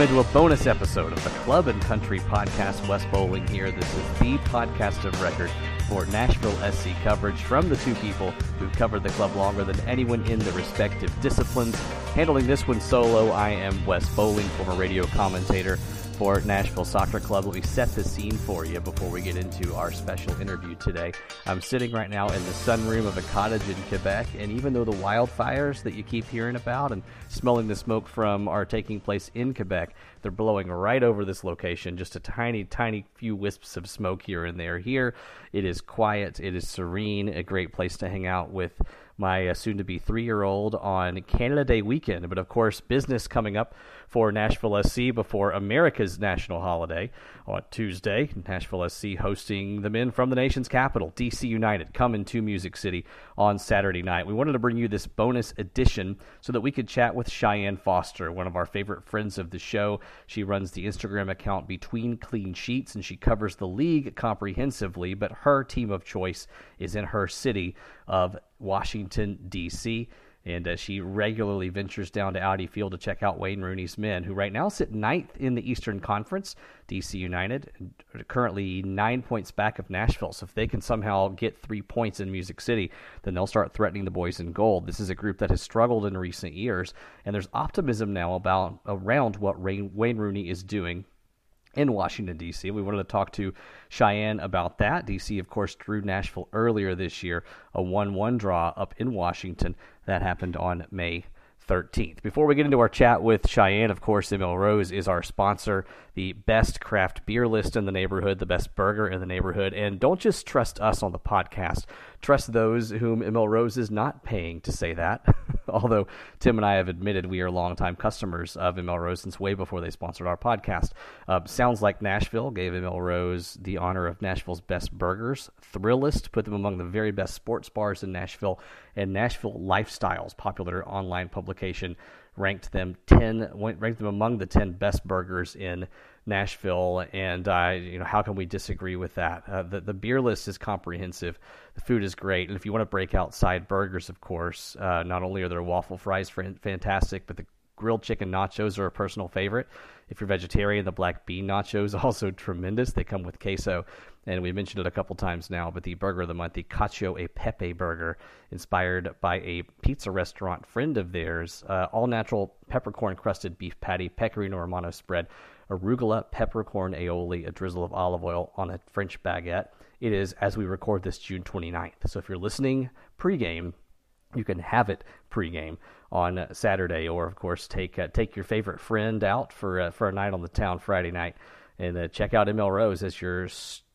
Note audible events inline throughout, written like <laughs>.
Welcome into a bonus episode of the Club and Country Podcast. Wes Bowling here. This is the podcast of record for Nashville SC coverage from the two people who've covered the club longer than anyone in the respective disciplines. Handling this one solo, I am Wes Bowling, former radio commentator Nashville Soccer Club. Let me set the scene for you before we get into our special interview today. I'm sitting right now in the sunroom of a cottage in Quebec, and even though the wildfires that you keep hearing about and smelling the smoke from are taking place in Quebec, they're blowing right over this location. Just a tiny, tiny few wisps of smoke here and there. Here, it is quiet, it is serene, a great place to hang out with my uh, soon to be three year old on Canada Day weekend. But of course, business coming up for Nashville SC before America's national holiday on Tuesday. Nashville SC hosting the men from the nation's capital, DC United, coming to Music City on Saturday night. We wanted to bring you this bonus edition so that we could chat with Cheyenne Foster, one of our favorite friends of the show. She runs the Instagram account Between Clean Sheets and she covers the league comprehensively, but her team of choice is in her city of Washington, D.C and uh, she regularly ventures down to Audi Field to check out Wayne Rooney's men, who right now sit ninth in the Eastern Conference. DC United currently nine points back of Nashville, so if they can somehow get three points in Music City, then they'll start threatening the boys in gold. This is a group that has struggled in recent years, and there's optimism now about around what Wayne Rooney is doing in Washington, D.C. We wanted to talk to Cheyenne about that. D.C., of course, drew Nashville earlier this year, a 1 1 draw up in Washington. That happened on May 13th. Before we get into our chat with Cheyenne, of course, ML Rose is our sponsor, the best craft beer list in the neighborhood, the best burger in the neighborhood. And don't just trust us on the podcast, trust those whom ML Rose is not paying to say that. <laughs> Although Tim and I have admitted we are longtime customers of ML Rose since way before they sponsored our podcast. Uh, sounds like Nashville gave ML Rose the honor of Nashville's best burgers. Thrillist put them among the very best sports bars in Nashville, and Nashville Lifestyles, popular online publication, ranked them ten ranked them among the ten best burgers in Nashville, and uh, you know how can we disagree with that? Uh, the the beer list is comprehensive, the food is great, and if you want to break outside burgers, of course, uh, not only are their waffle fries fantastic, but the grilled chicken nachos are a personal favorite. If you're vegetarian, the black bean nachos <laughs> also tremendous. They come with queso, and we mentioned it a couple times now. But the burger of the month, the Cacio e Pepe burger, inspired by a pizza restaurant friend of theirs, uh, all natural peppercorn crusted beef patty, pecorino romano spread arugula, peppercorn aioli, a drizzle of olive oil on a French baguette. It is, as we record this, June 29th. So if you're listening pregame, you can have it pregame on Saturday, or of course take uh, take your favorite friend out for uh, for a night on the town Friday night, and uh, check out ML Rose as your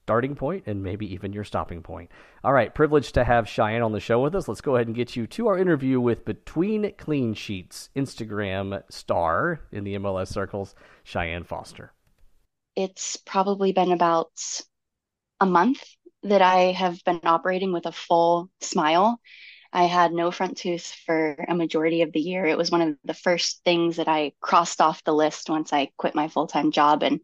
starting point and maybe even your stopping point. All right, privileged to have Cheyenne on the show with us. Let's go ahead and get you to our interview with Between Clean Sheets Instagram star in the MLS circles, Cheyenne Foster. It's probably been about a month that I have been operating with a full smile. I had no front tooth for a majority of the year. It was one of the first things that I crossed off the list once I quit my full time job. And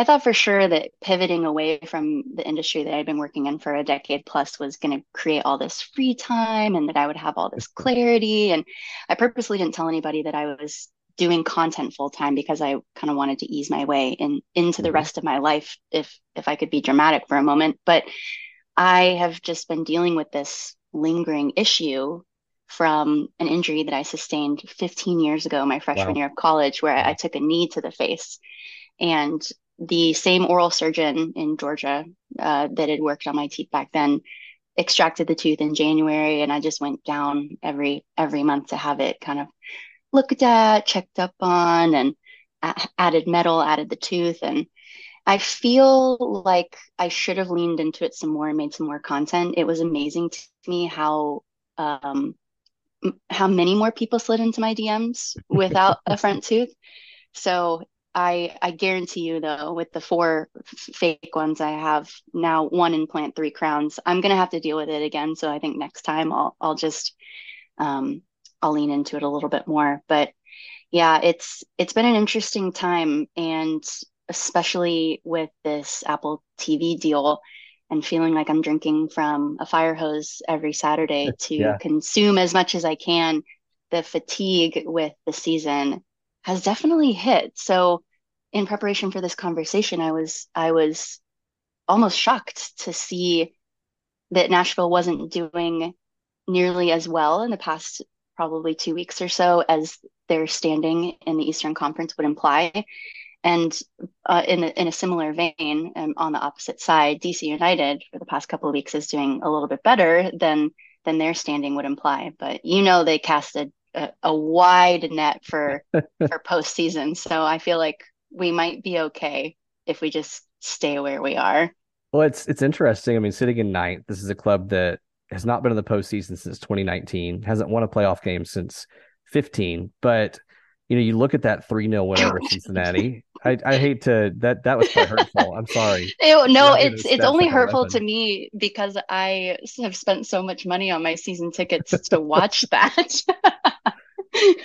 I thought for sure that pivoting away from the industry that I'd been working in for a decade plus was going to create all this free time and that I would have all this clarity. And I purposely didn't tell anybody that I was doing content full time because I kind of wanted to ease my way in into the mm-hmm. rest of my life if if I could be dramatic for a moment. But I have just been dealing with this lingering issue from an injury that I sustained 15 years ago, my freshman wow. year of college, where I, I took a knee to the face. And the same oral surgeon in Georgia uh, that had worked on my teeth back then extracted the tooth in January, and I just went down every every month to have it kind of looked at, checked up on, and added metal, added the tooth, and I feel like I should have leaned into it some more and made some more content. It was amazing to me how um, how many more people slid into my DMs without a front tooth. So I I guarantee you though, with the four fake ones I have now, one implant, three crowns, I'm gonna have to deal with it again. So I think next time I'll I'll just um, I'll lean into it a little bit more. But yeah, it's it's been an interesting time, and especially with this Apple TV deal, and feeling like I'm drinking from a fire hose every Saturday <laughs> to yeah. consume as much as I can. The fatigue with the season has definitely hit. So in preparation for this conversation, I was I was almost shocked to see that Nashville wasn't doing nearly as well in the past probably two weeks or so as their standing in the Eastern Conference would imply. And uh, in, a, in a similar vein, um, on the opposite side, DC United for the past couple of weeks is doing a little bit better than than their standing would imply. But you know, they casted a, a wide net for <laughs> for postseason, so I feel like we might be okay if we just stay where we are. Well, it's it's interesting. I mean, sitting in ninth, this is a club that has not been in the postseason since 2019, hasn't won a playoff game since 15, but you know, you look at that 3 0 win over <laughs> Cincinnati. I, I hate to that that was quite hurtful. I'm sorry. <laughs> no, it's it's only hurtful to me because I have spent so much money on my season tickets to watch <laughs> that.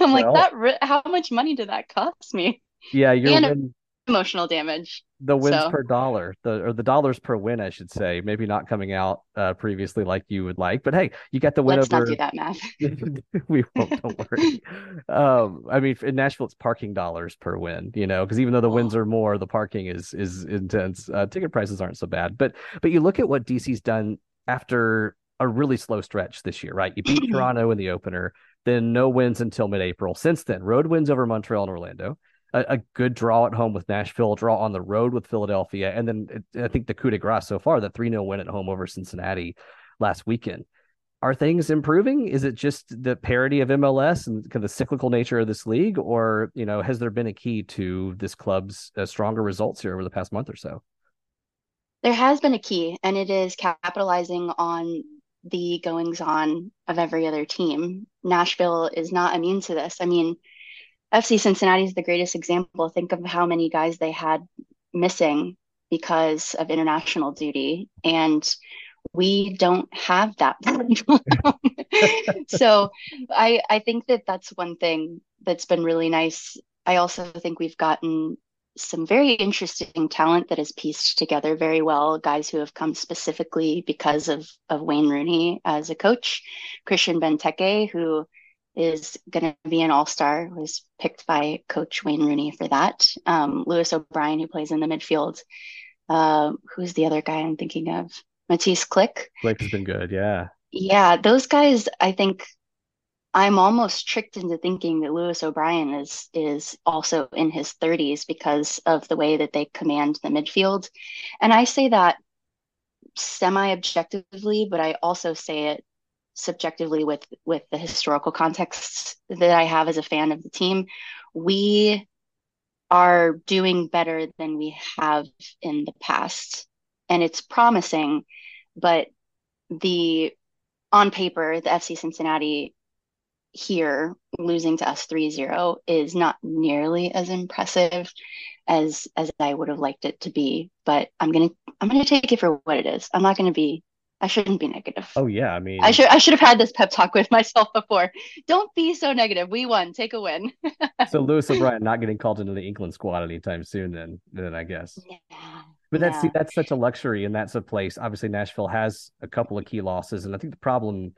I'm well, like that. How much money did that cost me? Yeah, you're and emotional damage. The wins so. per dollar, the or the dollars per win, I should say. Maybe not coming out uh, previously like you would like, but hey, you got the win Let's over. not do that math. <laughs> we won't. Don't worry. um, I mean, in Nashville, it's parking dollars per win. You know, because even though the wins oh. are more, the parking is is intense. Uh, ticket prices aren't so bad, but but you look at what DC's done after a really slow stretch this year, right? You beat <clears throat> Toronto in the opener, then no wins until mid-April. Since then, road wins over Montreal and Orlando a, a, good draw at home with Nashville, a draw on the road with Philadelphia, and then it, I think the coup de grace so far, the 3 0 win at home over Cincinnati last weekend. Are things improving? Is it just the parity of MLS and kind of the cyclical nature of this league, or you know, has there been a key to this club's uh, stronger results here over the past month or so? There has been a key, and it is capitalizing on the goings on of every other team. Nashville is not immune to this. I mean, FC Cincinnati is the greatest example. Think of how many guys they had missing because of international duty. And we don't have that <laughs> so I, I think that that's one thing that's been really nice. I also think we've gotten some very interesting talent that has pieced together very well. Guys who have come specifically because of of Wayne Rooney as a coach, Christian Benteke, who is going to be an all star, was picked by Coach Wayne Rooney for that. Um, Lewis O'Brien, who plays in the midfield. Uh, who's the other guy I'm thinking of? Mateusz Klich. Klich has been good, yeah. Yeah, those guys, I think I'm almost tricked into thinking that Lewis O'Brien is is also in his 30s because of the way that they command the midfield. And I say that semi objectively, but I also say it subjectively with with the historical context that I have as a fan of the team, we are doing better than we have in the past. And it's promising, but the on paper, the FC Cincinnati here losing to us 3-0 is not nearly as impressive as as I would have liked it to be. But I'm gonna I'm gonna take it for what it is. I'm not gonna be I shouldn't be negative. Oh yeah, I mean, I should I should have had this pep talk with myself before. Don't be so negative. We won. Take a win. <laughs> so Lewis O'Brien not getting called into the England squad anytime soon. Then, then I guess. Yeah. But that's yeah. that's such a luxury, and that's a place. Obviously, Nashville has a couple of key losses, and I think the problem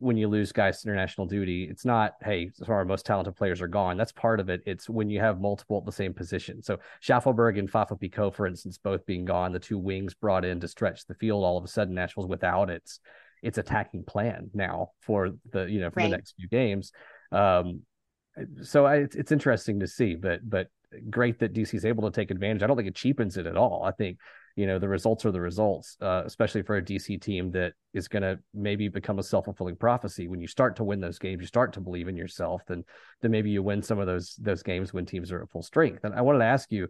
when you lose guys to international duty, it's not, hey, so our most talented players are gone. That's part of it. It's when you have multiple at the same position. So Shaffelburg and Fafa Picault, for instance, both being gone, the two wings brought in to stretch the field, all of a sudden Nashville's without its its attacking plan now for the you know for right. the next few games. Um, so I, it's, it's interesting to see, but but great that DC is able to take advantage. I don't think it cheapens it at all. I think you know the results are the results uh, especially for a dc team that is going to maybe become a self-fulfilling prophecy. When you start to win those games you start to believe in yourself then then maybe you win some of those those games when teams are at full strength. And i wanted to ask you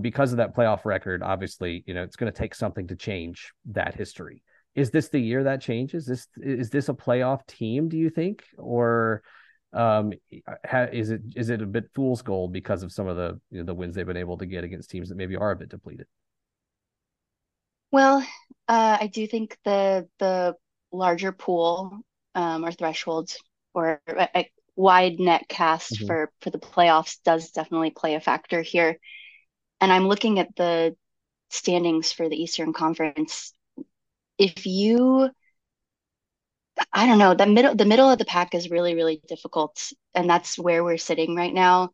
because of that playoff record obviously you know it's going to take something to change that history. Is this the year that changes? This is this a playoff team do you think? Or um is it is it a bit fool's gold because of some of the you know, the wins they've been able to get against teams that maybe are a bit depleted well, uh, I do think the the larger pool um, or threshold or a, a wide net cast mm-hmm. for for the playoffs does definitely play a factor here. And I'm looking at the standings for the Eastern Conference. If you I don't know, the middle the middle of the pack is really really difficult and that's where we're sitting right now.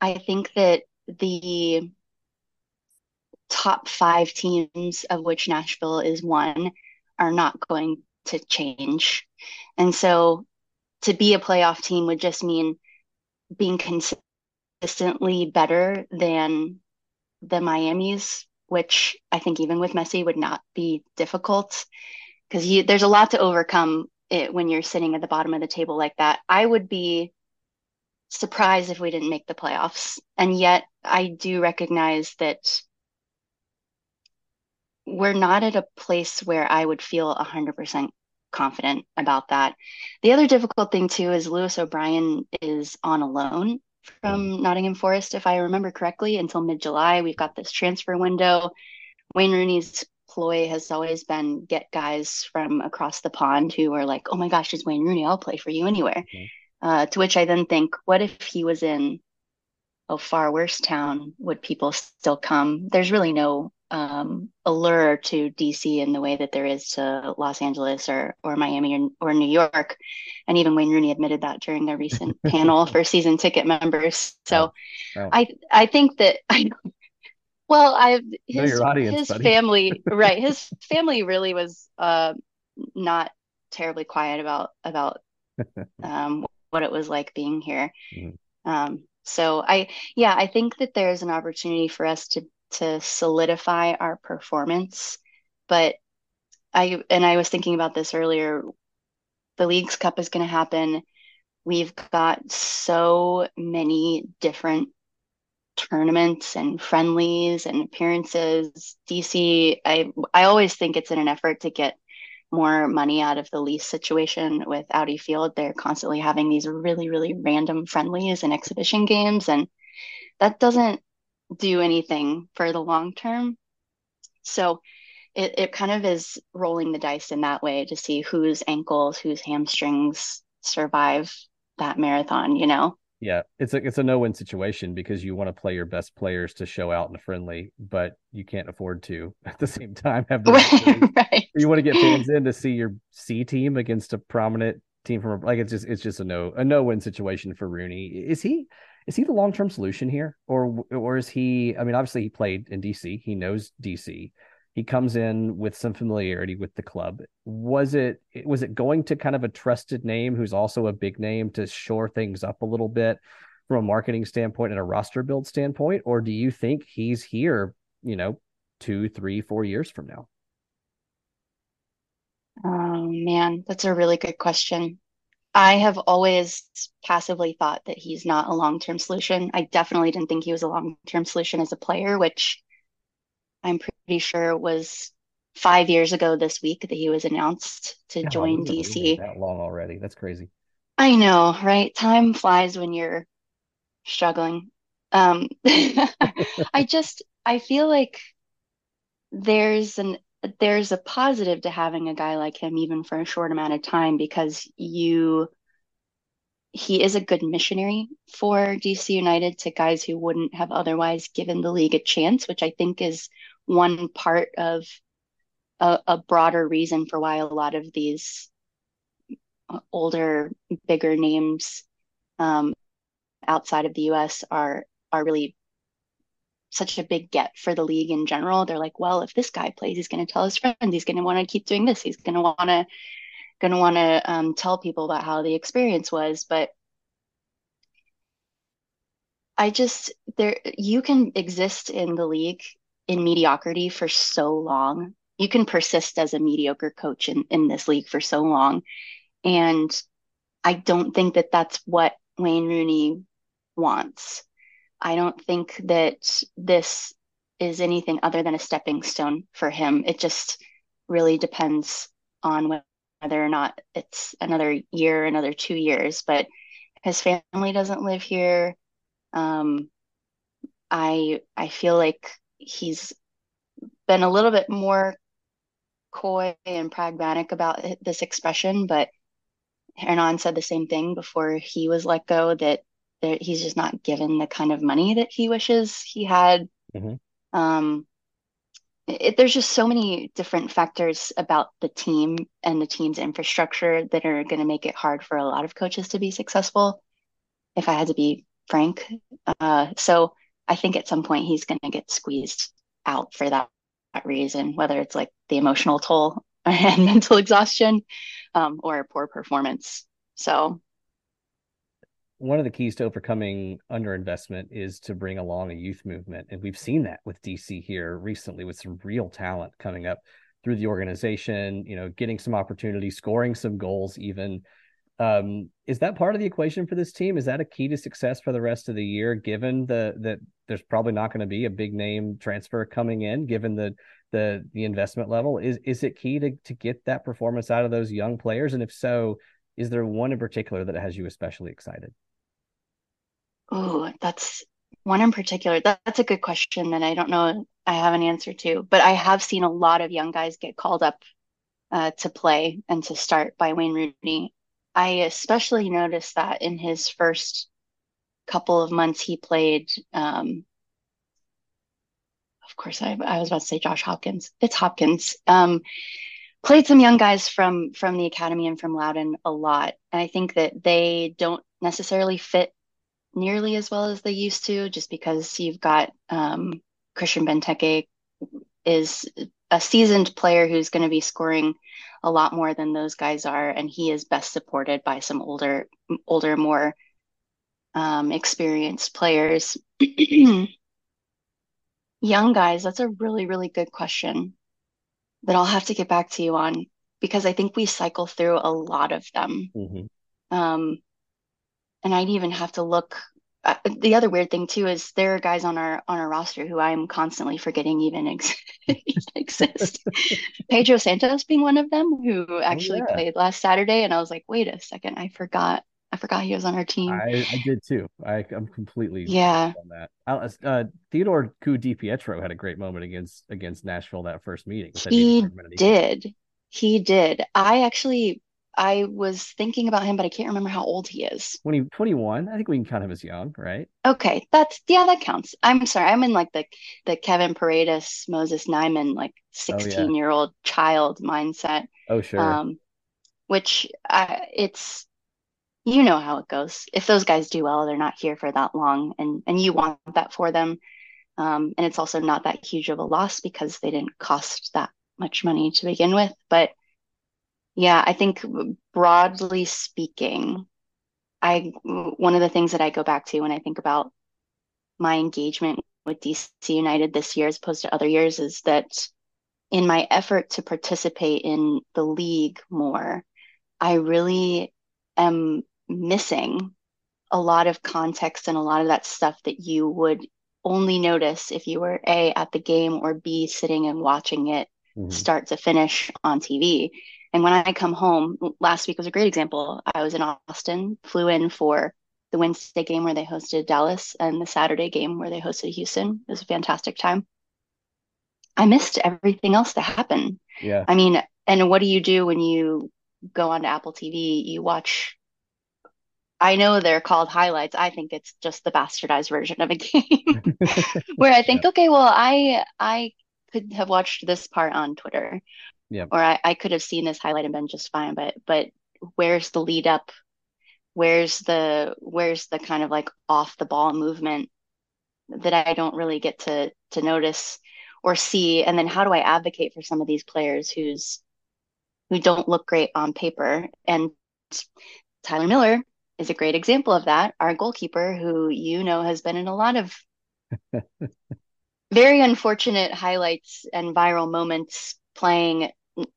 I think that the top five teams, of which Nashville is one, are not going to change. And so to be a playoff team would just mean being consistently better than the Miami's, which I think even with Messi would not be difficult because there's a lot to overcome it when you're sitting at the bottom of the table like that. I would be surprised if we didn't make the playoffs. And yet I do recognize that we're not at a place where I would feel 100% confident about that. The other difficult thing too is Lewis O'Brien is on a loan from mm. Nottingham Forest, if I remember correctly, until mid July. We've got this transfer window. Wayne Rooney's ploy has always been get guys from across the pond who are like, oh my gosh, it's Wayne Rooney. I'll play for you anywhere. Mm. Uh, to which I then think, what if he was in a far worse town? Would people still come? There's really no um, allure to DC in the way that there is to Los Angeles or or Miami or, or New York, and even Wayne Rooney admitted that during their recent <laughs> panel for season ticket members. So, oh, oh. I I think that <laughs> I. Well, I his, audience, his family <laughs> right his family really was uh, not terribly quiet about about um, what it was like being here. Mm-hmm. Um, so I yeah I think that there's an opportunity for us to to solidify our performance. But I and I was thinking about this earlier. The Leagues Cup is going to happen. We've got so many different tournaments and friendlies and appearances. DC, I I always think it's in an effort to get more money out of the lease situation with Audi Field. They're constantly having these really, really random friendlies and exhibition games. And that doesn't do anything for the long term. So it, it kind of is rolling the dice in that way to see whose ankles, whose hamstrings survive that marathon, you know? Yeah, it's a it's a no win situation because you want to play your best players to show out in a friendly, but you can't afford to <laughs> at the same time have the right. <laughs> You want to get fans in to see your C team against a prominent team from like it's just it's just a no a no win situation for Rooney. Is he is he the long term solution here, or or is he? I mean, obviously he played in DC. He knows DC. He comes in with some familiarity with the club. Was it was it going to kind of a trusted name who's also a big name to shore things up a little bit from a marketing standpoint and a roster build standpoint, or do you think he's here? You know, two, three, four years from now. Oh man, that's a really good question. I have always passively thought that he's not a long term solution. I definitely didn't think he was a long term solution as a player, which I'm pretty sure was five years ago this week that he was announced to join DC. That long already. That's crazy. I know, right? Time flies when you're struggling. Um, <laughs> I just, I feel like there's an there's a positive to having a guy like him even for a short amount of time because you he is a good missionary for DC United to guys who wouldn't have otherwise given the league a chance, which I think is one part of a, a broader reason for why a lot of these older, bigger names um, outside of the US are are really such a big get for the league in general. They're like, well, if this guy plays, he's going to tell his friends, he's going to want to keep doing this, he's going to want to going to want to um, tell people about how the experience was. But I just there you can exist in the league in mediocrity for so long. You can persist as a mediocre coach in, in this league for so long. And I don't think that that's what Wayne Rooney wants. I don't think that this is anything other than a stepping stone for him. It just really depends on whether or not it's another year, another two years. But his family doesn't live here. Um, I I feel like he's been a little bit more coy and pragmatic about this expression, but Hernan said the same thing before he was let go that that he's just not given the kind of money that he wishes he had. Mm-hmm. Um, it, there's just so many different factors about the team and the team's infrastructure that are going to make it hard for a lot of coaches to be successful. If I had to be frank. Uh, so I think at some point he's going to get squeezed out for that, that, reason, whether it's like the emotional toll <laughs> and mental exhaustion um, or poor performance. So one of the keys to overcoming underinvestment is to bring along a youth movement. And we've seen that with DC here recently with some real talent coming up through the organization, you know, getting some opportunities, scoring some goals, even. Um, is that part of the equation for this team? Is that a key to success for the rest of the year, given the that there's probably not going to be a big name transfer coming in, given the the the investment level? Is is it key to to get that performance out of those young players? And if so, is there one in particular that has you especially excited? Oh, that's one in particular. That, that's a good question that I don't know I have an answer to, but I have seen a lot of young guys get called up uh, to play and to start by Wayne Rooney. I especially noticed that in his first couple of months he played. Um, of course, I, I, was about to say Josh Hopkins. It's Hopkins. Um, played some young guys from from the academy and from Loudoun a lot, and I think that they don't necessarily fit nearly as well as they used to, just because you've got um, Christian Benteke is a seasoned player who's going to be scoring a lot more than those guys are, and he is best supported by some older, older, more um, experienced players. <clears throat> Young guys, that's a really, really good question that I'll have to get back to you on because I think we cycle through a lot of them. Mm-hmm. Um, and I'd even have to look. Uh, the other weird thing too is there are guys on our on our roster who I'm constantly forgetting even ex- <laughs> exist. <laughs> Pedro Santos being one of them who oh, actually oh, yeah. played last Saturday, and I was like, wait a second, I forgot. I forgot he was on our team. I, I did too. I, am completely yeah on that. I, Uh, Theodore Ku DiPietro had a great moment against against Nashville that first meeting. He did. He did. I actually I was thinking about him, but I can't remember how old he is. 20, 21. I think we can count him as young, right? Okay, that's yeah, that counts. I'm sorry, I'm in like the the Kevin Paredes, Moses Nyeman, like 16 oh, yeah. year old child mindset. Oh sure. Um, which I, it's you know how it goes. If those guys do well, they're not here for that long, and and you want that for them. Um, and it's also not that huge of a loss because they didn't cost that much money to begin with. But yeah, I think broadly speaking, I one of the things that I go back to when I think about my engagement with DC United this year as opposed to other years is that in my effort to participate in the league more, I really am missing a lot of context and a lot of that stuff that you would only notice if you were A at the game or B sitting and watching it mm-hmm. start to finish on TV. And when I come home, last week was a great example. I was in Austin, flew in for the Wednesday game where they hosted Dallas and the Saturday game where they hosted Houston. It was a fantastic time. I missed everything else that happened. Yeah. I mean, and what do you do when you go onto Apple TV? You watch I know they're called highlights. I think it's just the bastardized version of a <laughs> game <laughs> where I think, yeah. okay, well, I I could have watched this part on Twitter yeah. Or I, I could have seen this highlight and been just fine, but but where's the lead up? Where's the where's the kind of like off the ball movement that I don't really get to to notice or see? And then how do I advocate for some of these players who's who don't look great on paper? And Tyler Miller is a great example of that. Our goalkeeper, who you know has been in a lot of <laughs> very unfortunate highlights and viral moments playing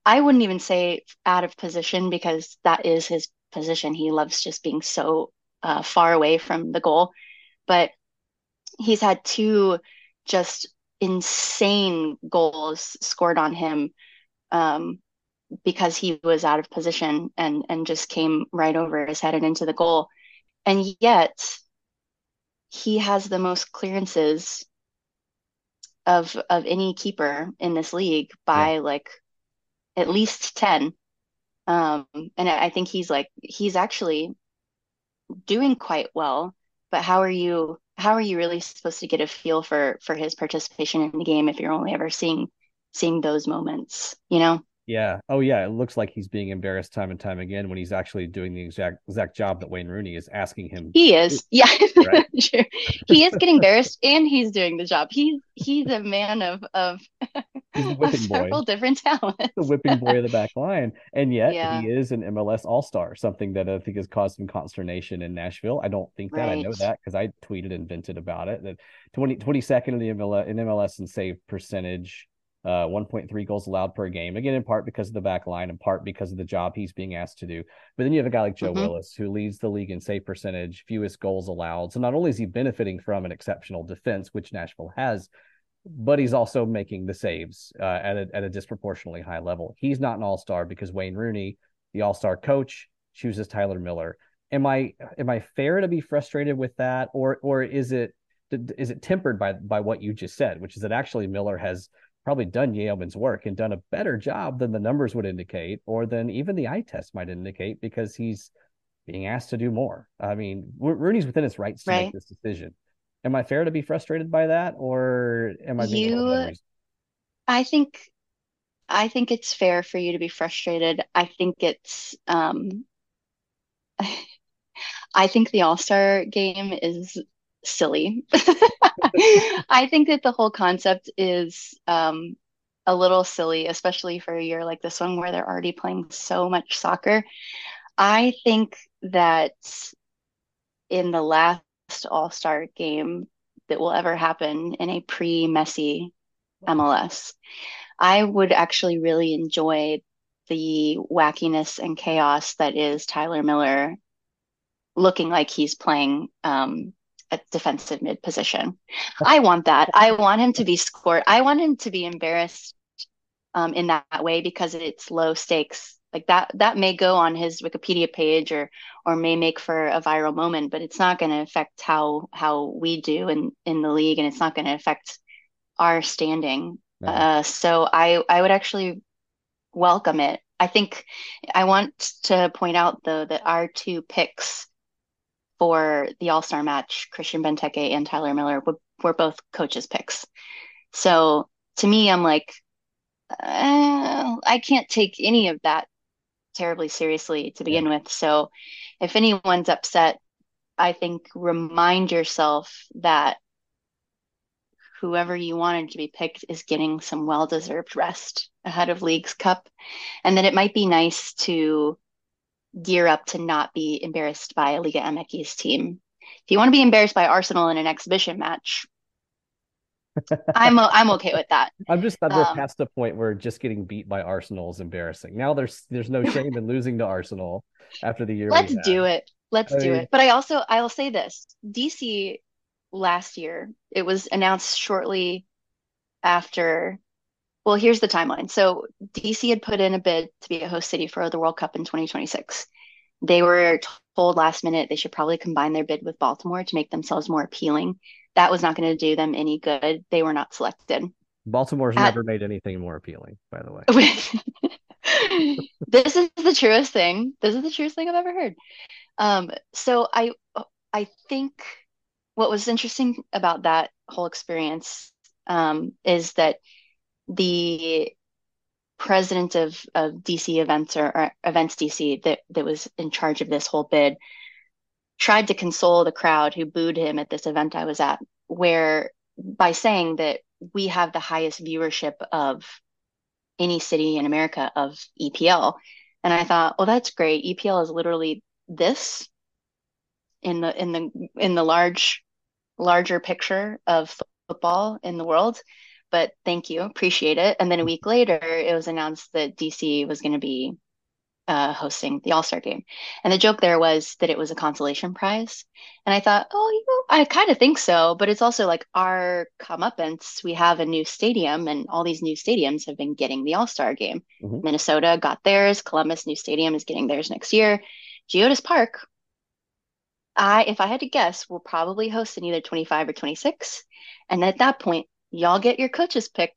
I wouldn't even say out of position because that is his position. He loves just being so uh, far away from the goal. But he's had two just insane goals scored on him um, because he was out of position and and just came right over his head and into the goal. And yet he has the most clearances of of any keeper in this league by yeah. like at least 10 um and i think he's like he's actually doing quite well but how are you how are you really supposed to get a feel for for his participation in the game if you're only ever seeing seeing those moments you know Yeah. Oh, yeah. It looks like he's being embarrassed time and time again when he's actually doing the exact exact job that Wayne Rooney is asking him. He is. Yeah. <laughs> Right? sure. He is getting embarrassed and he's doing the job. He's he's a man of of, <laughs> of several boy. different talents. the whipping boy of the back line. And yet yeah. he is an MLS all-star, something that I think has caused some consternation in Nashville. I don't think that. Right. I know that because I tweeted and vented about it. That 20, 22nd in the MLS in MLS and save percentage uh, 1.3 goals allowed per game. Again, in part because of the back line, in part because of the job he's being asked to do. But then you have a guy like Joe mm-hmm. Willis who leads the league in save percentage, fewest goals allowed. So not only is he benefiting from an exceptional defense, which Nashville has, but he's also making the saves uh, at a, at a disproportionately high level. He's not an all star because Wayne Rooney, the all star coach, chooses Tyler Miller. Am I am I fair to be frustrated with that, or or is it is it tempered by by what you just said, which is that actually Miller has probably done Yeoman's work and done a better job than the numbers would indicate, or than even the eye test might indicate, because he's being asked to do more. I mean, Rooney's within his rights to right. make this decision. Am I fair to be frustrated by that, or am I you? I think, I think it's fair for you to be frustrated. I think it's, um, <sighs> I think the All Star game is silly. <laughs> <laughs> I think that the whole concept is um, a little silly, especially for a year like this one where they're already playing so much soccer. I think that in the last All Star game that will ever happen in a pre Messi MLS, I would actually really enjoy the wackiness and chaos that is Tyler Miller looking like he's playing um, a defensive mid position. I want that. I want him to be scored. I want him to be embarrassed um, in that way because it's low stakes. Like that, that may go on his Wikipedia page or or may make for a viral moment, but it's not going to affect how how we do in in the league, and it's not going to affect our standing. No. Uh, so I I would actually welcome it. I think I want to point out though that our two picks for the All Star match, Christian Benteke and Tyler Miller were, were both coaches' picks. So to me, I'm like, uh, I can't take any of that terribly seriously to begin yeah. with. So if anyone's upset, I think remind yourself that whoever you wanted to be picked is getting some well deserved rest ahead of Leagues Cup. And that it might be nice to gear up to not be embarrassed by a Liga MX team. If you want to be embarrassed by Arsenal in an exhibition match, <laughs> I'm I'm okay with that. I'm just that we're um, past the point where just getting beat by Arsenal is embarrassing. Now there's there's no <laughs> shame in losing to Arsenal after the year. Let's do it. Let's I do mean, it. But I also I'll say this: DC last year it was announced shortly after well, here's the timeline. So DC had put in a bid to be a host city for the World Cup in 2026. They were told last minute they should probably combine their bid with Baltimore to make themselves more appealing. That was not going to do them any good. They were not selected. Baltimore's At, never made anything more appealing, by the way. <laughs> this is the truest thing. This is the truest thing I've ever heard. Um, so I I think what was interesting about that whole experience um, is that the president of, of DC events or, or, events DC that, that was in charge of this whole bid tried to console the crowd who booed him at this event I was at, where by saying that we have the highest viewership of any city in America of EPL. And I thought, well, that's great. EPL is literally this in the in the in the large larger picture of football in the world but thank you, appreciate it. And then a week later, it was announced that DC was going to be uh, hosting the All Star game. And the joke there was that it was a consolation prize. And I thought, oh, you know, I kind of think so, but it's also like our comeuppance. We have a new stadium, and all these new stadiums have been getting the All Star game. Mm-hmm. Minnesota got theirs. Columbus New Stadium is getting theirs next year. Geodis Park. I, if I had to guess, will probably host in either 25 or 26. And at that point, y'all get your coach's pick.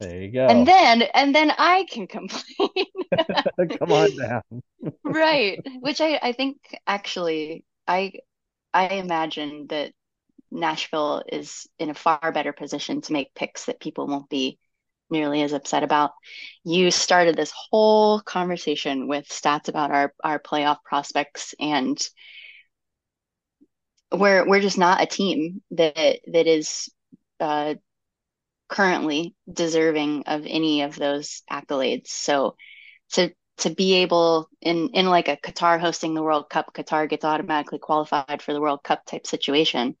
There you go. And then and then I can <laughs> complain. Come on down. right. Which I, I think actually I I imagine that Nashville is in a far better position to make picks that people won't be nearly as upset about. You started this whole conversation with stats about our our playoff prospects, and we're we're just not a team that that is uh, currently deserving of any of those accolades. So to to be able in in like a Qatar hosting the World Cup, Qatar gets automatically qualified for the World Cup type situation.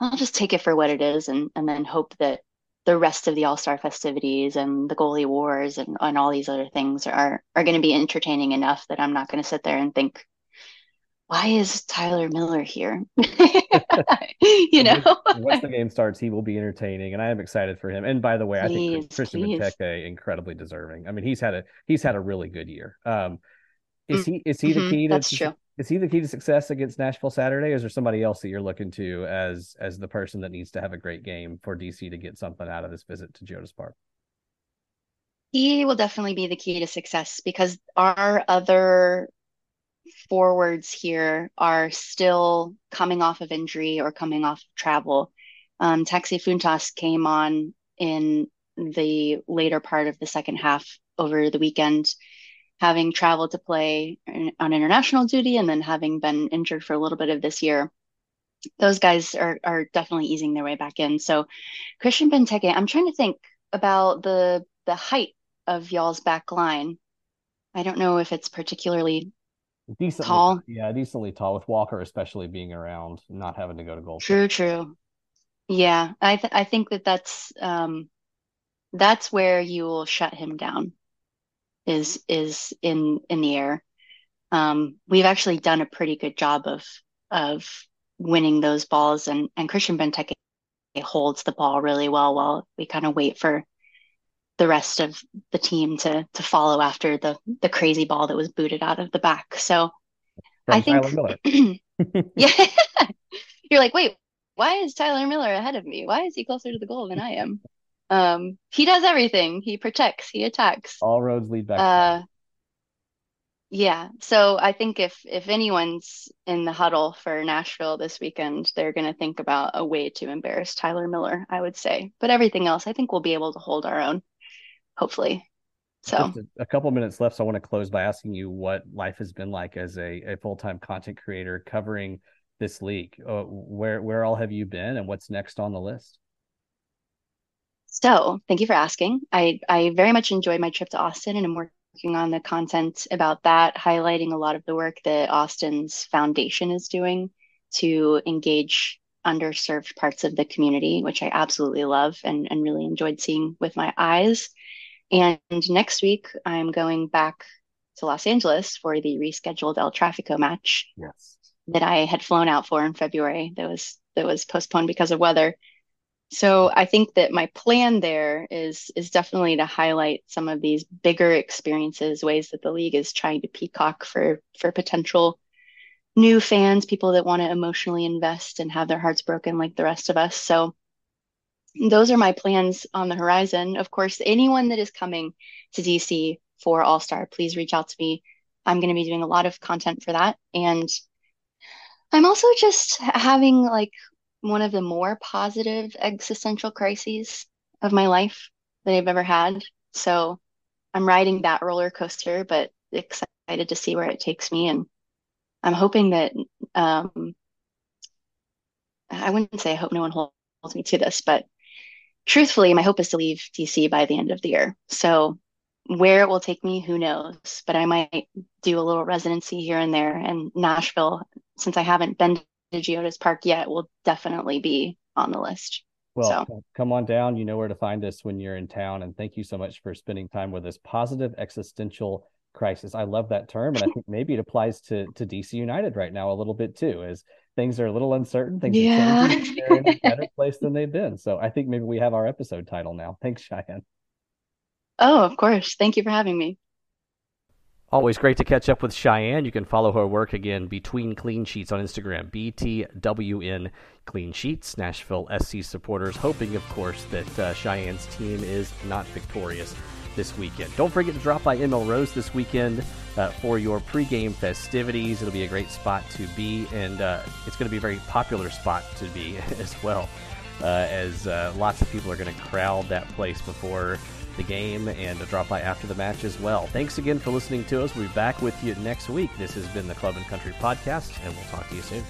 I'll just take it for what it is and and then hope that the rest of the All-Star festivities and the goalie wars and, and all these other things are are going to be entertaining enough that I'm not going to sit there and think why is Tyler Miller here? <laughs> <laughs> you know, once the game starts, he will be entertaining, and I am excited for him. And by the way, please, I think Christian. Benteke incredibly deserving. I mean, he's had a he's had a really good year. Um, is he is he mm-hmm, the key to that's true. is he the key to success against Nashville Saturday? Or is there somebody else that you're looking to as as the person that needs to have a great game for DC to get something out of this visit to Geodis Park? He will definitely be the key to success because our other forwards here are still coming off of injury or coming off of travel. Um, Taxi Fountas came on in the later part of the second half over the weekend, having traveled to play on international duty and then having been injured for a little bit of this year. Those guys are are definitely easing their way back in. So Christian Benteke, I'm trying to think about the the height of y'all's back line. I don't know if it's particularly decently tall. Yeah, decently tall with Walker especially being around, not having to go to goal. True, true. Yeah, I th- I think that that's um that's where you will shut him down. Is is in in the air. Um, we've actually done a pretty good job of of winning those balls, and and Christian Benteke holds the ball really well while we kind of wait for the rest of the team to to follow after the the crazy ball that was booted out of the back. So From I think <clears throat> yeah, <laughs> you're like, wait, why is Tyler Miller ahead of me? Why is he closer to the goal than I am? Um, he does everything. He protects. He attacks. All roads lead back. Uh, yeah. So I think if if anyone's in the huddle for Nashville this weekend, they're going to think about a way to embarrass Tyler Miller. I would say, but everything else, I think we'll be able to hold our own hopefully. So a, a, couple minutes left. So I want to close by asking you what life has been like as a, a full time content creator covering this league. Uh, where where all have you been, and what's next on the list? So thank you for asking. I I very much enjoyed my trip to Austin, and I'm working on the content about that, highlighting a lot of the work that Austin's foundation is doing to engage underserved parts of the community, which I absolutely love and, and really enjoyed seeing with my eyes. And next week, I'm going back to Los Angeles for the rescheduled El Trafico match. Yes. That I had flown out for in February. That was that was postponed because of weather. So I think that my plan there is is definitely to highlight some of these bigger experiences, ways that the league is trying to peacock for for potential new fans, people that want to emotionally invest and have their hearts broken like the rest of us. So those are my plans on the horizon. Of course, anyone that is coming to DC for All Star, please reach out to me. I'm going to be doing a lot of content for that. And I'm also just having like one of the more positive existential crises of my life that I've ever had. So I'm riding that roller coaster, but excited to see where it takes me. And I'm hoping that, um, I wouldn't say I hope no one holds me to this, but truthfully, my hope is to leave DC by the end of the year. So where it will take me, who knows? But I might do a little residency here and there. And Nashville, since I haven't been to Geodis Park yet, will definitely be on the list. Well, so. come on down. You know where to find us when you're in town. And thank you so much for spending time with us. Positive existential crisis. I love that term, and I <laughs> think maybe it applies to to DC United right now a little bit too. As things are a little uncertain. Things yeah. are changing. They're in a better place than they've been. So I think maybe we have our episode title now. Thanks, Cheyenne. Oh, of course. Thank you for having me. Always great to catch up with Cheyenne. You can follow her work again between clean sheets on Instagram, BTWN Clean Sheets. Nashville SC supporters hoping, of course, that uh, Cheyenne's team is not victorious this weekend. Don't forget to drop by ML Rose this weekend uh, for your pregame festivities. It'll be a great spot to be, and uh, it's going to be a very popular spot to be <laughs> as well, uh, as uh, lots of people are going to crowd that place before the game and a drop by after the match as well. Thanks again for listening to us. We'll be back with you next week. This has been the Club and Country Podcast, and we'll talk to you soon.